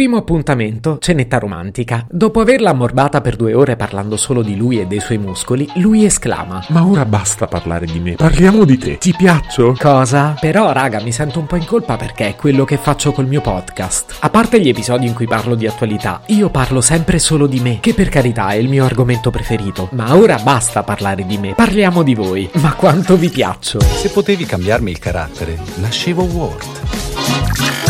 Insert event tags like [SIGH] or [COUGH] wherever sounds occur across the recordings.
Primo appuntamento, cenetta romantica. Dopo averla ammorbata per due ore parlando solo di lui e dei suoi muscoli, lui esclama: Ma ora basta parlare di me, parliamo di te. Ti piaccio? Cosa? Però, raga, mi sento un po' in colpa perché è quello che faccio col mio podcast. A parte gli episodi in cui parlo di attualità, io parlo sempre solo di me, che per carità è il mio argomento preferito. Ma ora basta parlare di me, parliamo di voi. Ma quanto vi piaccio? Se potevi cambiarmi il carattere, nascevo Ward.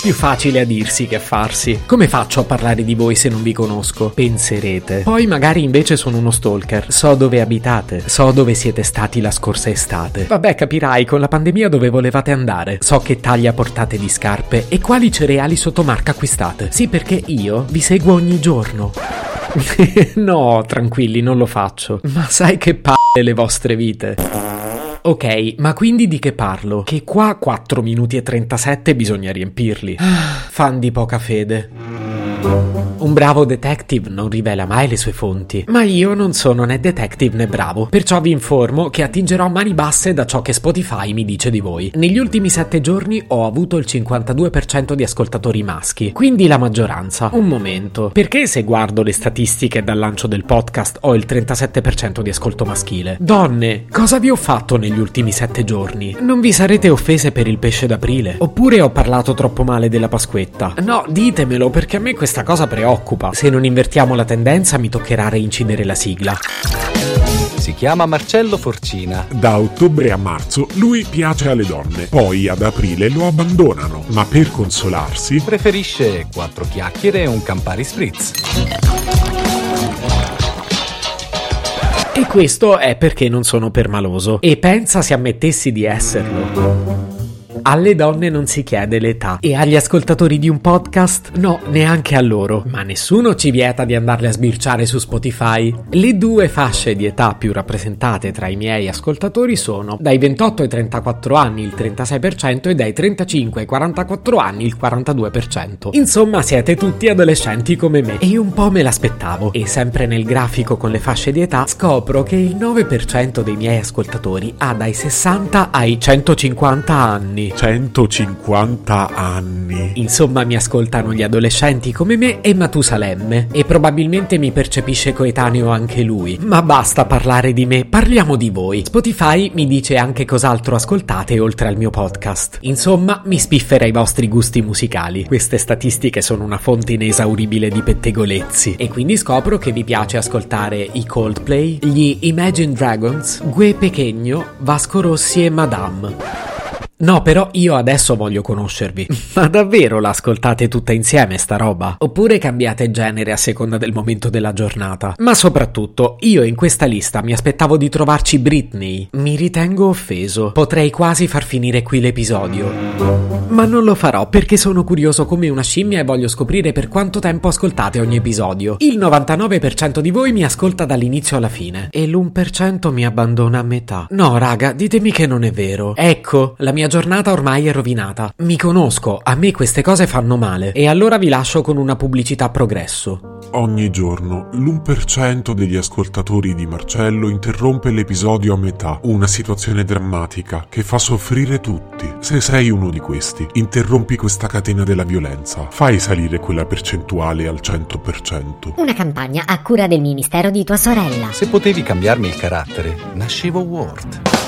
Più facile a dirsi che a farsi. Come faccio a parlare di voi se non vi conosco? Penserete. Poi magari invece sono uno stalker. So dove abitate. So dove siete stati la scorsa estate. Vabbè, capirai, con la pandemia dove volevate andare. So che taglia portate di scarpe e quali cereali sotto marca acquistate. Sì, perché io vi seguo ogni giorno. [LAUGHS] no, tranquilli, non lo faccio. Ma sai che palle le vostre vite. Ok, ma quindi di che parlo? Che qua 4 minuti e 37 bisogna riempirli. Fan di poca fede. Un bravo detective non rivela mai le sue fonti, ma io non sono né detective né bravo, perciò vi informo che attingerò mani basse da ciò che Spotify mi dice di voi. Negli ultimi 7 giorni ho avuto il 52% di ascoltatori maschi, quindi la maggioranza. Un momento, perché se guardo le statistiche dal lancio del podcast ho il 37% di ascolto maschile? Donne, cosa vi ho fatto negli ultimi 7 giorni? Non vi sarete offese per il pesce d'aprile? Oppure ho parlato troppo male della Pasquetta? No, ditemelo perché a me questa cosa preoccupa. Se non invertiamo la tendenza mi toccherà reincidere la sigla. Si chiama Marcello Forcina. Da ottobre a marzo lui piace alle donne, poi ad aprile lo abbandonano, ma per consolarsi preferisce quattro chiacchiere e un Campari Spritz. E questo è perché non sono permaloso. E pensa se ammettessi di esserlo. Alle donne non si chiede l'età e agli ascoltatori di un podcast no, neanche a loro, ma nessuno ci vieta di andarle a sbirciare su Spotify. Le due fasce di età più rappresentate tra i miei ascoltatori sono dai 28 ai 34 anni il 36% e dai 35 ai 44 anni il 42%. Insomma, siete tutti adolescenti come me e un po' me l'aspettavo. E sempre nel grafico con le fasce di età scopro che il 9% dei miei ascoltatori ha dai 60 ai 150 anni. 150 anni. Insomma, mi ascoltano gli adolescenti come me e Matusalemme. E probabilmente mi percepisce coetaneo anche lui. Ma basta parlare di me, parliamo di voi. Spotify mi dice anche cos'altro ascoltate oltre al mio podcast. Insomma, mi spiffera i vostri gusti musicali. Queste statistiche sono una fonte inesauribile di pettegolezzi. E quindi scopro che vi piace ascoltare i Coldplay, gli Imagine Dragons, Gue Pechegno, Vasco Rossi e Madame. No, però io adesso voglio conoscervi. [LAUGHS] Ma davvero l'ascoltate tutta insieme sta roba? Oppure cambiate genere a seconda del momento della giornata? Ma soprattutto, io in questa lista mi aspettavo di trovarci Britney. Mi ritengo offeso. Potrei quasi far finire qui l'episodio. Ma non lo farò perché sono curioso come una scimmia e voglio scoprire per quanto tempo ascoltate ogni episodio. Il 99% di voi mi ascolta dall'inizio alla fine e l'1% mi abbandona a metà. No, raga, ditemi che non è vero. Ecco, la mia giornata ormai è rovinata. Mi conosco, a me queste cose fanno male. E allora vi lascio con una pubblicità progresso. Ogni giorno l'1% degli ascoltatori di Marcello interrompe l'episodio a metà. Una situazione drammatica che fa soffrire tutti. Se sei uno di questi, interrompi questa catena della violenza. Fai salire quella percentuale al 100%. Una campagna a cura del ministero di tua sorella. Se potevi cambiarmi il carattere, nascevo Ward.